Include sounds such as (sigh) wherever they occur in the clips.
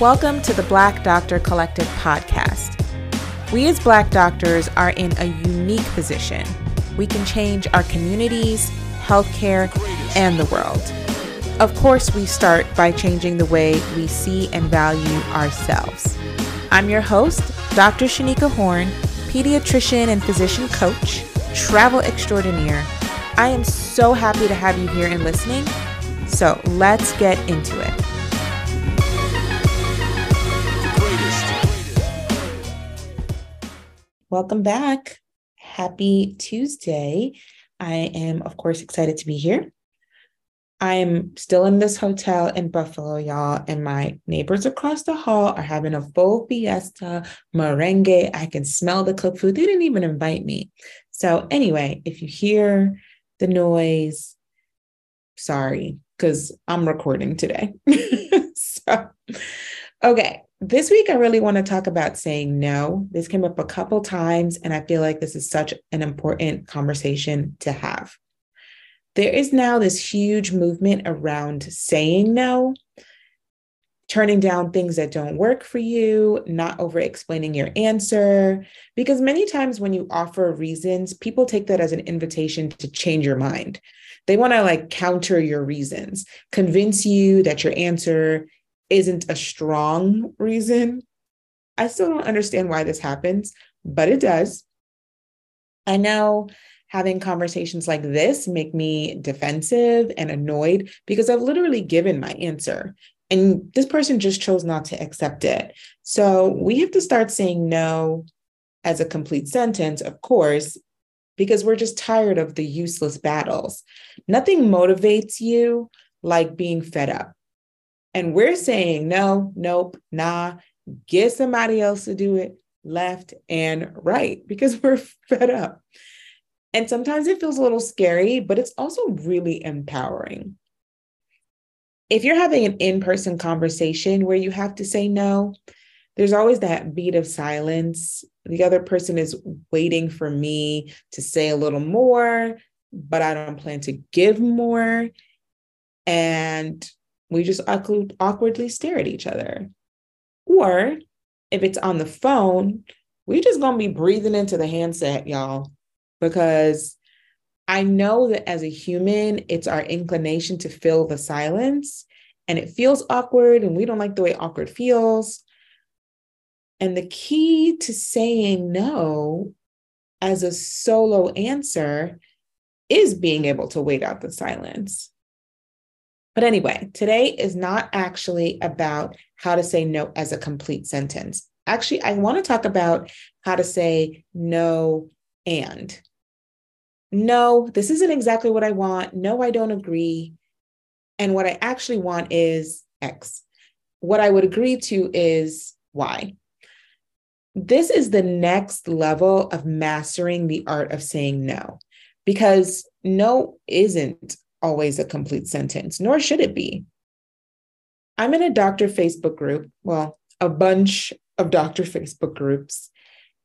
Welcome to the Black Doctor Collective podcast. We as Black doctors are in a unique position. We can change our communities, healthcare, and the world. Of course, we start by changing the way we see and value ourselves. I'm your host, Dr. Shanika Horn, pediatrician and physician coach, travel extraordinaire. I am so happy to have you here and listening. So let's get into it. Welcome back. Happy Tuesday. I am, of course, excited to be here. I am still in this hotel in Buffalo, y'all, and my neighbors across the hall are having a full fiesta merengue. I can smell the cooked food. They didn't even invite me. So, anyway, if you hear the noise, sorry, because I'm recording today. (laughs) so, okay this week, I really want to talk about saying no. This came up a couple times, and I feel like this is such an important conversation to have. There is now this huge movement around saying no, turning down things that don't work for you, not over explaining your answer. Because many times when you offer reasons, people take that as an invitation to change your mind. They want to like counter your reasons, convince you that your answer isn't a strong reason. I still don't understand why this happens, but it does. I know having conversations like this make me defensive and annoyed because I've literally given my answer and this person just chose not to accept it. So we have to start saying no as a complete sentence, of course, because we're just tired of the useless battles. Nothing motivates you like being fed up. And we're saying, no, nope, nah, get somebody else to do it left and right because (laughs) we're fed up. And sometimes it feels a little scary, but it's also really empowering. If you're having an in person conversation where you have to say no, there's always that beat of silence. The other person is waiting for me to say a little more, but I don't plan to give more. And we just awkward, awkwardly stare at each other. Or if it's on the phone, we just gonna be breathing into the handset, y'all, because I know that as a human, it's our inclination to fill the silence and it feels awkward and we don't like the way awkward feels. And the key to saying no as a solo answer is being able to wait out the silence. But anyway, today is not actually about how to say no as a complete sentence. Actually, I want to talk about how to say no and. No, this isn't exactly what I want. No, I don't agree. And what I actually want is X. What I would agree to is Y. This is the next level of mastering the art of saying no, because no isn't always a complete sentence, nor should it be. I'm in a doctor Facebook group, well, a bunch of doctor (laughs) Facebook groups.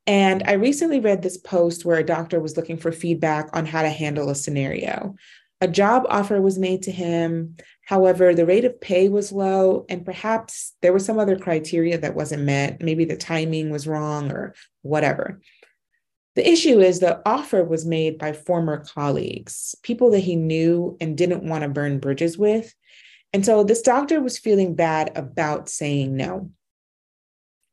And I recently read this post where a doctor was looking for feedback on how to handle a scenario. A job offer was made to him. However, the rate of pay was low, and perhaps there was some other criteria that wasn't met. Maybe the timing was wrong or whatever. The issue is the offer was made by former colleagues, people that he knew and didn't want to burn bridges with. And so this doctor was feeling bad about saying no.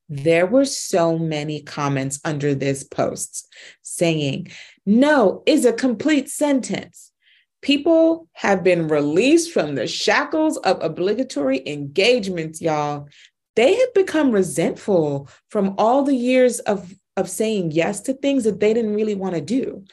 There were so many comments under this post saying, no is a complete sentence. People have been released from the shackles of obligatory engagements, y'all. They have become resentful from all the years of of saying yes to things that they didn't really want to do.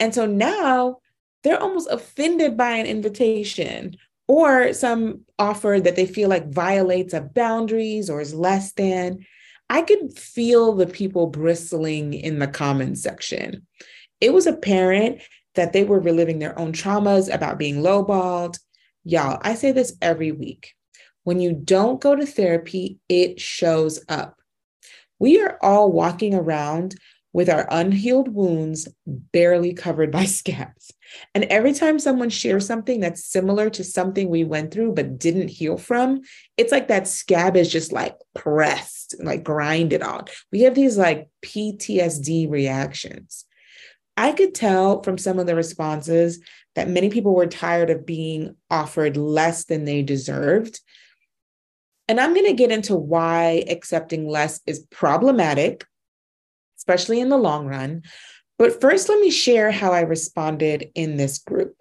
And so now they're almost offended by an invitation or some offer that they feel like violates a boundaries or is less than. I could feel the people bristling in the comments section. It was apparent that they were reliving their own traumas about being lowballed. Y'all, I say this every week. When you don't go to therapy, it shows up. We are all walking around with our unhealed wounds barely covered by (laughs) scabs. And every time someone shares something that's similar to something we went through but didn't heal from, it's like that scab is just like pressed, like grinded on. We have these like PTSD reactions. I could tell from some of the responses that many people were tired of being offered less than they deserved. And I'm going to get into why accepting less is problematic, especially in the long run. But first, let me share how I responded in this group.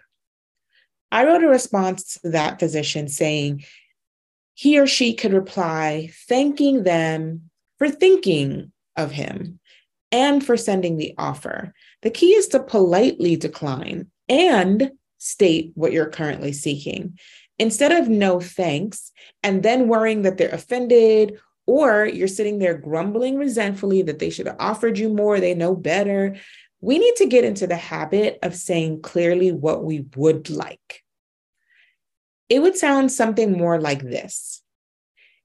I wrote a response to that physician saying he or she could reply, thanking them for thinking of him and for sending the offer. The key is to politely decline and state what you're currently seeking. Instead of no thanks and then worrying that they're offended or you're sitting there grumbling resentfully that they should have offered you more, they know better. We need to get into the habit of saying clearly what we would like. It would sound something more like this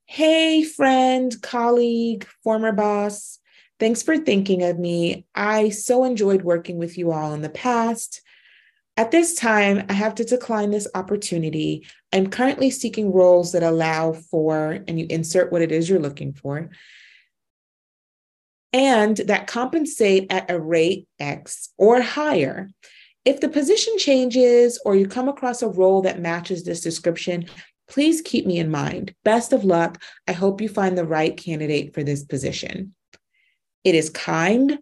Hey, friend, colleague, former boss, Thanks for thinking of me. I so enjoyed working with you all in the past. At this time, I have to decline this opportunity. I'm currently seeking roles that allow for, and you insert what it is you're looking for, and that compensate at a rate X or higher. If the position changes or you come across a role that matches this description, please keep me in mind. Best of luck. I hope you find the right candidate for this position. It is kind,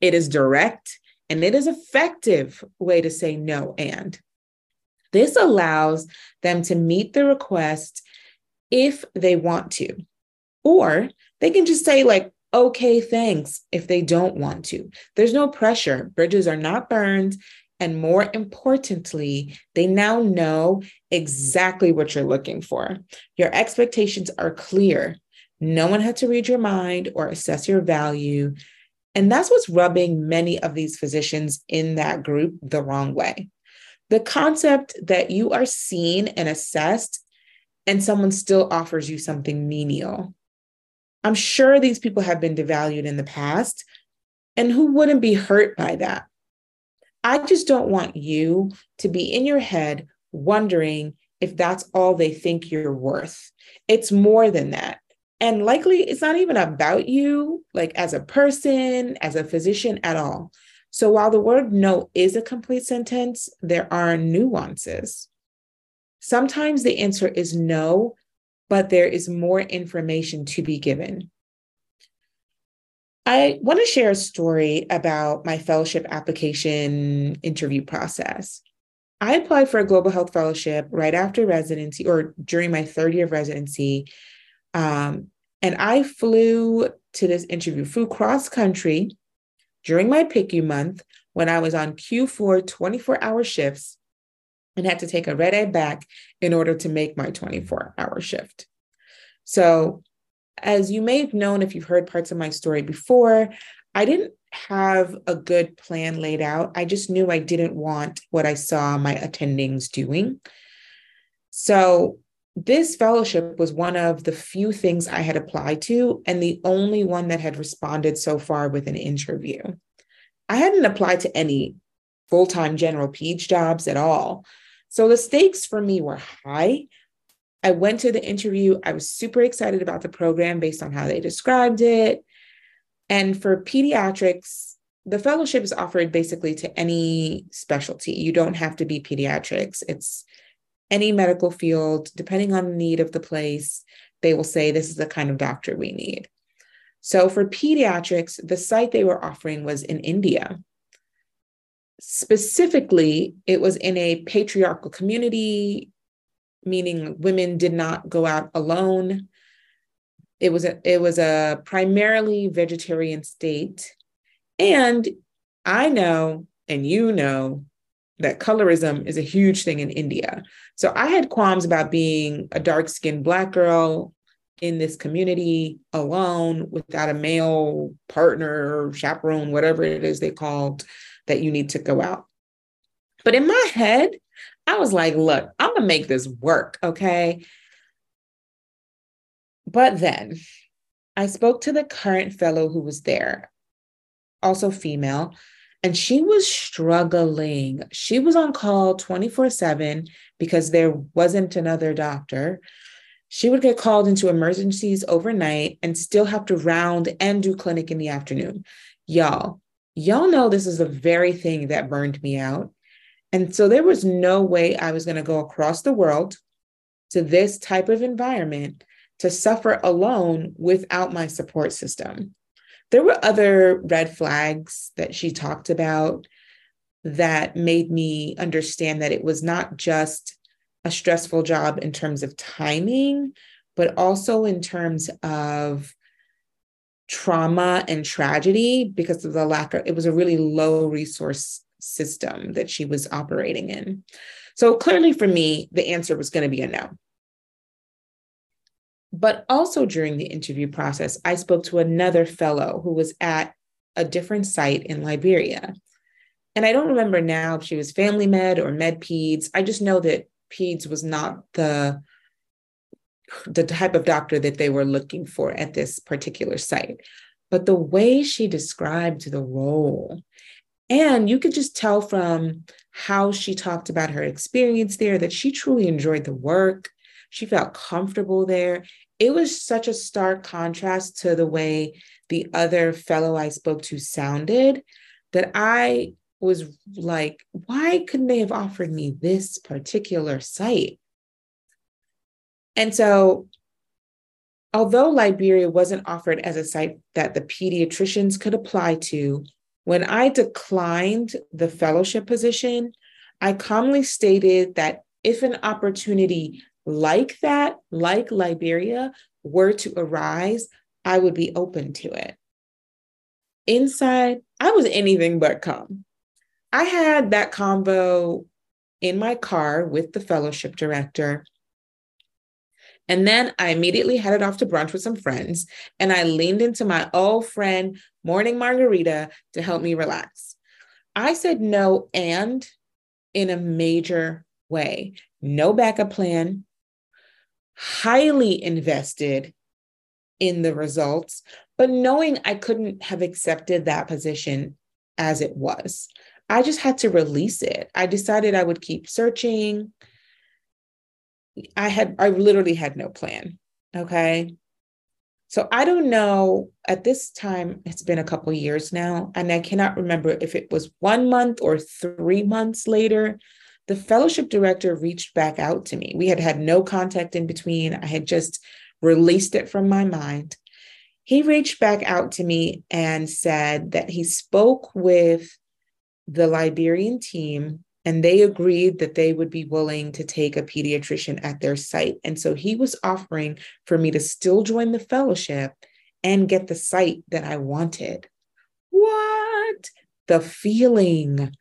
it is direct, and it is effective way to say no and. This allows them to meet the request if they want to. Or they can just say, like, okay, thanks, if they don't want to. There's no pressure. Bridges are not burned. And more importantly, they now know exactly what you're looking for. Your expectations are clear. No one had to read your mind or assess your value. And that's what's rubbing many of these physicians in that group the wrong way. The concept that you are seen and assessed, and someone still offers you something menial. I'm sure these people have been devalued in the past, and who wouldn't be hurt by that? I just don't want you to be in your head wondering if that's all they think you're worth. It's more than that. And likely it's not even about you, like as a person, as a physician at all. So while the word no is a complete sentence, there are nuances. Sometimes the answer is no, but there is more information to be given. I want to share a story about my fellowship application interview process. I applied for a global health fellowship right after residency or during my third year of residency um, and I flew to this interview, flew cross country during my PICU month when I was on Q4 24 hour shifts and had to take a red eye back in order to make my 24 hour shift. So, as you may have known if you've heard parts of my story before, I didn't have a good plan laid out. I just knew I didn't want what I saw my attendings doing. So, this fellowship was one of the few things I had applied to, and the only one that had responded so far with an interview. I hadn't applied to any full time general peds jobs at all. So the stakes for me were high. I went to the interview. I was super excited about the program based on how they described it. And for pediatrics, the fellowship is offered basically to any specialty. You don't have to be pediatrics. It's any medical field, depending on the need of the place, they will say this is the kind of doctor we need. So for pediatrics, the site they were offering was in India. Specifically, it was in a patriarchal community, meaning women did not go out alone. It was a, it was a primarily vegetarian state. And I know, and you know, that colorism is a huge thing in India. So I had qualms about being a dark skinned Black girl in this community alone without a male partner, chaperone, whatever it is they called that you need to go out. But in my head, I was like, look, I'm going to make this work. Okay. But then I spoke to the current fellow who was there. also female, and she was struggling. She was on call 24 7 because there wasn't another doctor. She would get called into emergencies overnight and still have to round and do clinic in the afternoon. Y'all, y'all know this is the very thing that burned me out. And so there was no way I was going to go across the world to this type of environment to suffer alone without my support system. There were other red flags that she talked about that made me understand that it was not just a stressful job in terms of timing, but also in terms of trauma and tragedy because of the lack of it was a really low resource system that she was operating in. So clearly for me, the answer was going to be a no. But also during the interview process, I spoke to another fellow who was at a different site in Liberia. And I don't remember now if she was family med or med peds. I just know that peds was not the the type of doctor that they were looking for at this particular site. But the way she described the role, and you could just tell from how she talked about her experience there that she truly enjoyed the work. She felt comfortable there. It was such a stark contrast to the way the other fellow I spoke to sounded that I was like, why couldn't they have offered me this particular site? And so, although Liberia wasn't offered as a site that the pediatricians could apply to, when I declined the fellowship position, I calmly stated that if an opportunity like that, like Liberia, were to arise, I would be open to it. Inside, I was anything but calm. I had that convo in my car with the fellowship director. And then I immediately headed off to brunch with some friends and I leaned into my old friend, Morning Margarita, to help me relax. I said no and in a major way. No backup plan, highly invested in the results, but knowing I couldn't have accepted that position as it was. I just had to release it. I decided I would keep searching. I had, I literally had no plan. Okay. So I don't know at this time, it's been a couple years now, and I cannot remember if it was one month or three months later the fellowship director reached back out to me. We had had no contact in between. I had just released it from my mind. He reached back out to me and said that he spoke with the Liberian team and they agreed that they would be willing to take a pediatrician at their site. And so he was offering for me to still join the fellowship and get the site that I wanted. What? The feeling.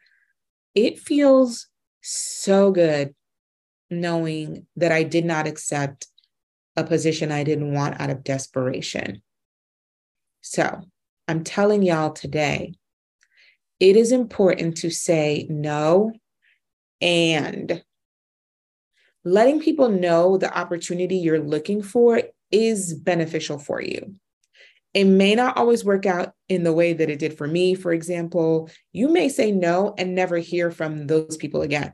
It feels so good knowing that I did not accept a position I didn't want out of desperation. So I'm telling y'all today, it is important to say no and letting people know the opportunity you're looking for is beneficial for you. It may not always work out in the way that it did for me. For example, you may say no and never hear from those people again.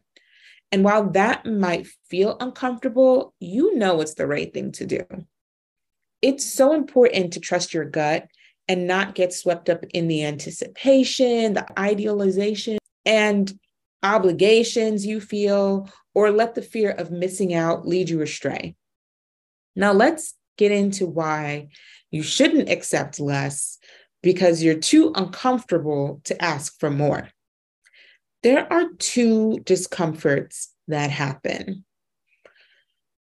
And while that might feel uncomfortable, you know it's the right thing to do. It's so important to trust your gut and not get swept up in the anticipation, the idealization, and obligations you feel, or let the fear of missing out lead you astray. Now, let's get into why you shouldn't accept less because you're too uncomfortable to ask for more. There are two discomforts that happen.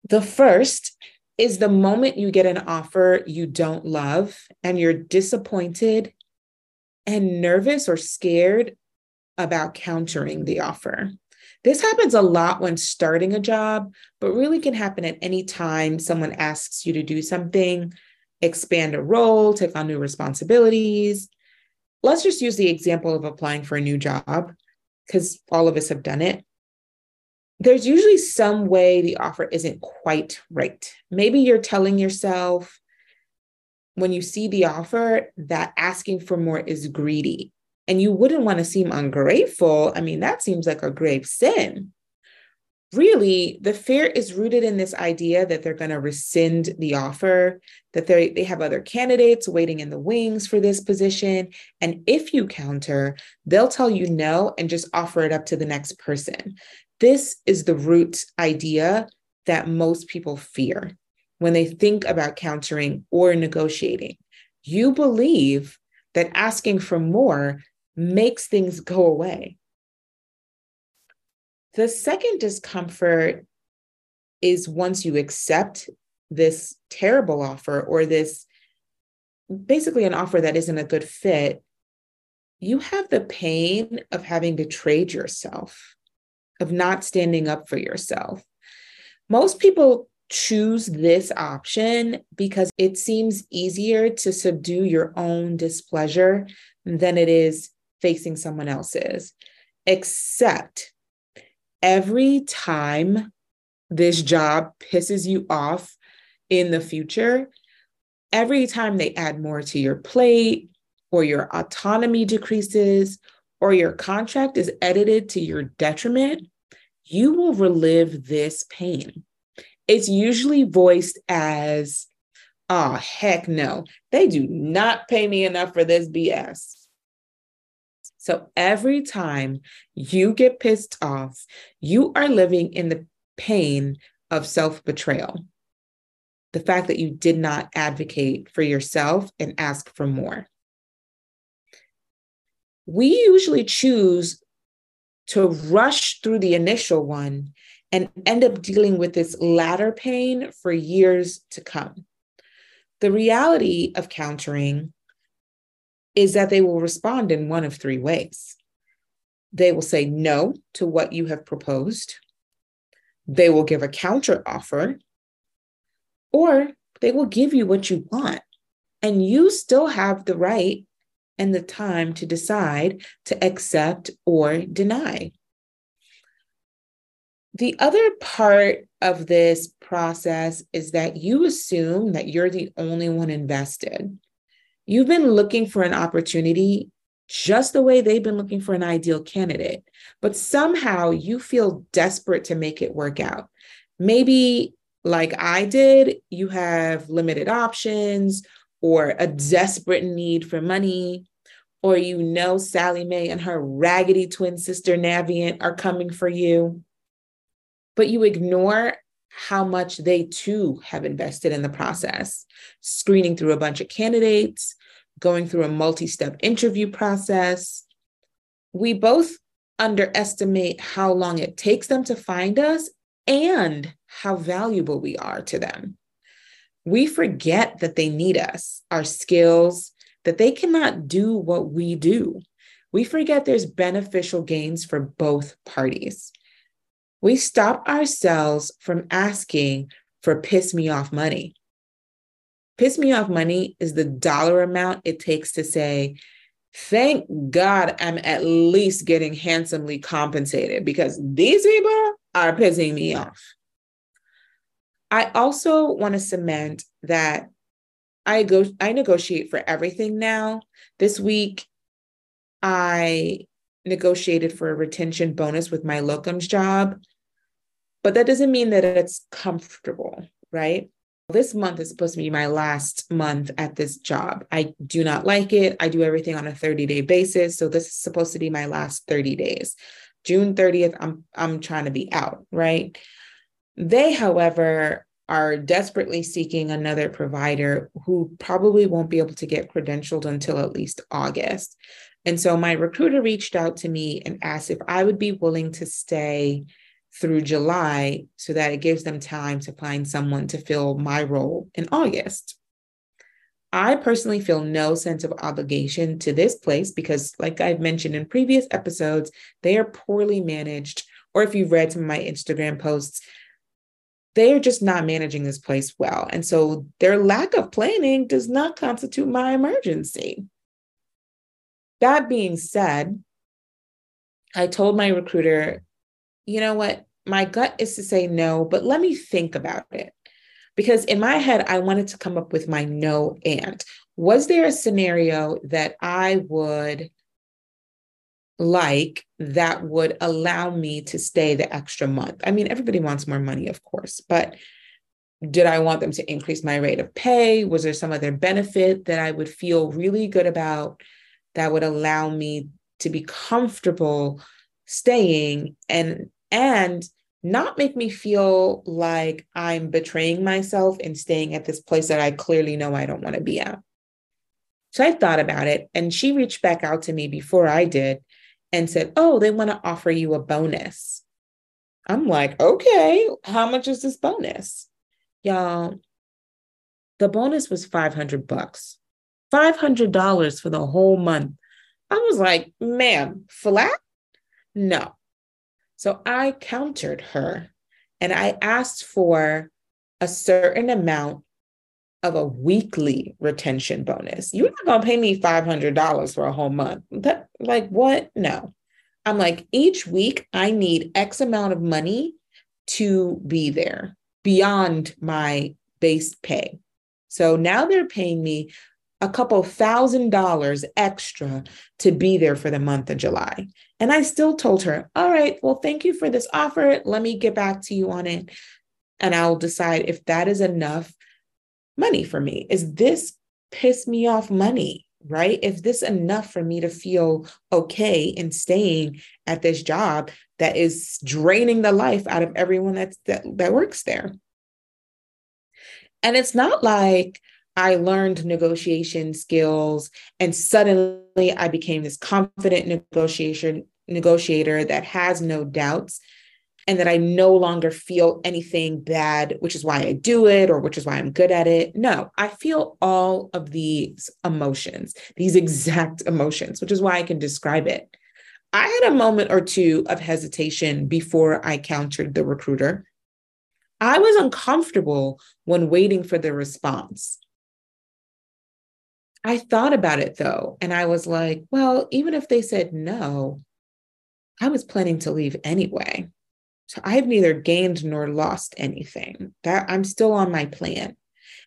The first is the moment you get an offer you don't love and you're disappointed and nervous or scared about countering the offer. This happens a lot when starting a job, but really can happen at any time someone asks you to do something expand a role, take on new responsibilities. Let's just use the example of applying for a new job because all of us have done it. There's usually some way the offer isn't quite right. Maybe you're telling yourself, when you see the offer that asking for more is greedy and you wouldn't want to seem ungrateful. I mean, that seems like a grave sin. Really, the fear is rooted in this idea that they're going to rescind the offer, that they they have other candidates waiting in the wings for this position. And if you counter, they'll tell you no and just offer it up to the next person. This is the root idea that most people fear when they think about countering or negotiating. You believe that asking for more makes things go away. The second discomfort is once you accept this terrible offer or this basically an offer that isn't a good fit, you have the pain of having betrayed yourself, of not standing up for yourself. Most people choose this option because it seems easier to subdue your own displeasure than it is facing someone else's. Except every time this job pisses you off in the future, every time they add more to your plate or your autonomy decreases or your contract is edited to your detriment, you will relive this pain. It's usually voiced as, oh, heck no, they do not pay me enough for this BS. So every time you get pissed off, you are living in the pain of self betrayal. The fact that you did not advocate for yourself and ask for more. We usually choose to rush through the initial one and end up dealing with this latter pain for years to come. The reality of countering is that they will respond in one of three ways. They will say no to what you have proposed, they will give a counter offer, or they will give you what you want. And you still have the right and the time to decide to accept or deny. The other part of this process is that you assume that you're the only one invested. You've been looking for an opportunity just the way they've been looking for an ideal candidate, but somehow you feel desperate to make it work out. Maybe, like I did, you have limited options or a desperate need for money, or you know Sallie Mae and her raggedy twin sister Navient are coming for you, but you ignore how much they too have invested in the process, screening through a bunch of candidates, going through a multi step interview process. We both underestimate how long it takes them to find us and how valuable we are to them. We forget that they need us, our skills, that they cannot do what we do. We forget there's beneficial gains for both parties we stop ourselves from asking for piss me off money. Piss me off money is the dollar amount it takes to say, thank God I'm at least getting handsomely compensated because these people are pissing me off. I also want to cement that I go I negotiate for everything now. This week I negotiated for a retention bonus with my locums job but that doesn't mean that it's comfortable, right? This month is supposed to be my last month at this job. I do not like it. I do everything on a 30 day basis. So this is supposed to be my last 30 days. June 30th, I'm, I'm trying to be out, right? They, however, are desperately seeking another provider who probably won't be able to get credentialed until at least August. And so my recruiter reached out to me and asked if I would be willing to stay through July so that it gives them time to find someone to fill my role in August. I personally feel no sense of obligation to this place because, like I've mentioned in previous episodes, they are poorly managed. Or if you've read some of my Instagram posts, they are just not managing this place well. And so their lack of planning does not constitute my emergency. That being said, I told my recruiter you know what? My gut is to say no, but let me think about it. Because in my head, I wanted to come up with my no and. Was there a scenario that I would like that would allow me to stay the extra month? I mean, everybody wants more money, of course, but did I want them to increase my rate of pay? Was there some other benefit that I would feel really good about that would allow me to be comfortable staying and and not make me feel like I'm betraying myself and staying at this place that I clearly know I don't want to be at. So I thought about it and she reached back out to me before I did and said, "Oh, they want to offer you a bonus." I'm like, "Okay, how much is this bonus?" Y'all, the bonus was 500 bucks. $500 for the whole month. I was like, ma'am, flat? No. So I countered her and I asked for a certain amount of a weekly retention bonus. You're not going to pay me $500 for a whole month. That, like, what? No. I'm like, each week I need X amount of money to be there beyond my base pay. So now they're paying me a couple thousand dollars extra to be there for the month of July. And I still told her, All right, well, thank you for this offer. Let me get back to you on it. And I'll decide if that is enough money for me. Is this piss me off money? Right? Is this enough for me to feel okay in staying at this job that is draining the life out of everyone that's, that, that works there? And it's not like I learned negotiation skills and suddenly I became this confident negotiation negotiator that has no doubts and that I no longer feel anything bad, which is why I do it or which is why I'm good at it. No, I feel all of these emotions, these exact emotions, which is why I can describe it. I had a moment or two of hesitation before I countered the recruiter. I was uncomfortable when waiting for the response. I thought about it though, and I was like, well, even if they said no, I was planning to leave anyway. So I've neither gained nor lost anything. That I'm still on my plan.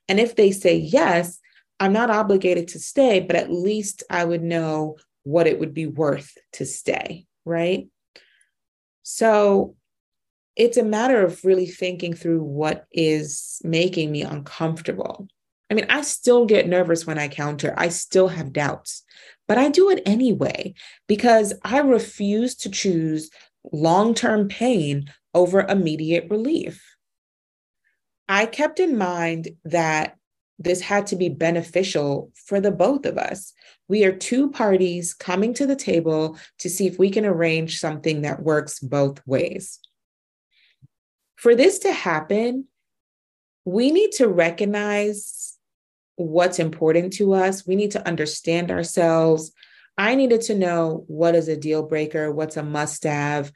And if they say yes, I'm not obligated to stay, but at least I would know what it would be worth to stay, right? So it's a matter of really thinking through what is making me uncomfortable. I mean, I still get nervous when I counter, I still have doubts, but I do it anyway because I refuse to choose long term pain over immediate relief. I kept in mind that this had to be beneficial for the both of us. We are two parties coming to the table to see if we can arrange something that works both ways. For this to happen, we need to recognize what's important to us. We need to understand ourselves. I needed to know what is a deal breaker, what's a must have.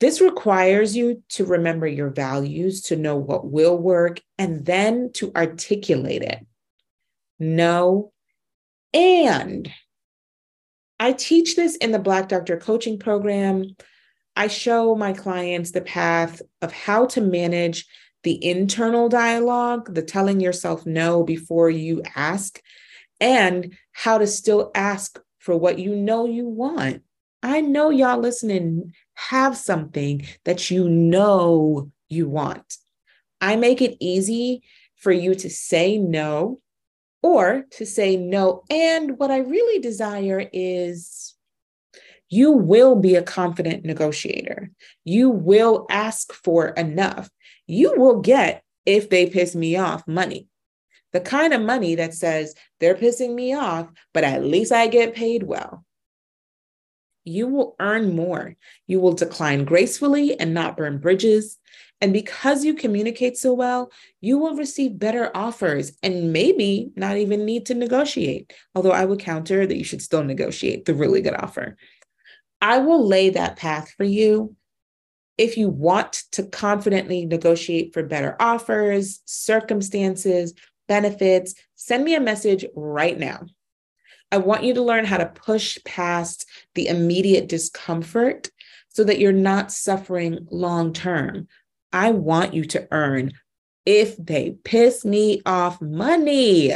This requires you to remember your values, to know what will work, and then to articulate it. No, and I teach this in the Black Doctor Coaching Program. I show my clients the path of how to manage the internal dialogue, the telling yourself no before you ask, and how to still ask for what you know you want. I know y'all listening have something that you know you want. I make it easy for you to say no or to say no. And what I really desire is you will be a confident negotiator. You will ask for enough you will get, if they piss me off, money. The kind of money that says they're pissing me off, but at least I get paid well. You will earn more. You will decline gracefully and not burn bridges. And because you communicate so well, you will receive better offers and maybe not even need to negotiate. Although I would counter that you should still negotiate the really good offer. I will lay that path for you if you want to confidently negotiate for better offers, circumstances, benefits, send me a message right now. I want you to learn how to push past the immediate discomfort so that you're not suffering long term. I want you to earn if they piss me off money.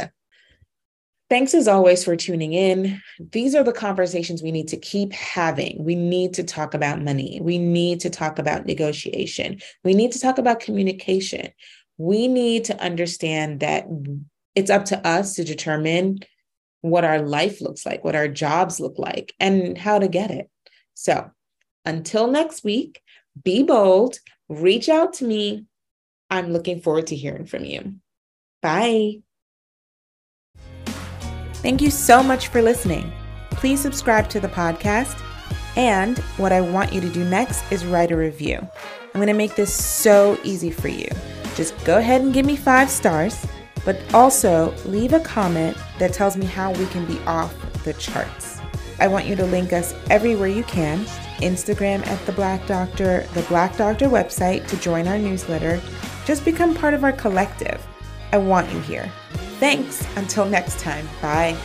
Thanks as always for tuning in. These are the conversations we need to keep having. We need to talk about money. We need to talk about negotiation. We need to talk about communication. We need to understand that it's up to us to determine what our life looks like, what our jobs look like, and how to get it. So until next week, be bold, reach out to me. I'm looking forward to hearing from you. Bye. Thank you so much for listening. Please subscribe to the podcast. And what I want you to do next is write a review. I'm going to make this so easy for you. Just go ahead and give me five stars, but also leave a comment that tells me how we can be off the charts. I want you to link us everywhere you can Instagram at The Black Doctor, the Black Doctor website to join our newsletter. Just become part of our collective. I want you here. Thanks. Until next time. Bye.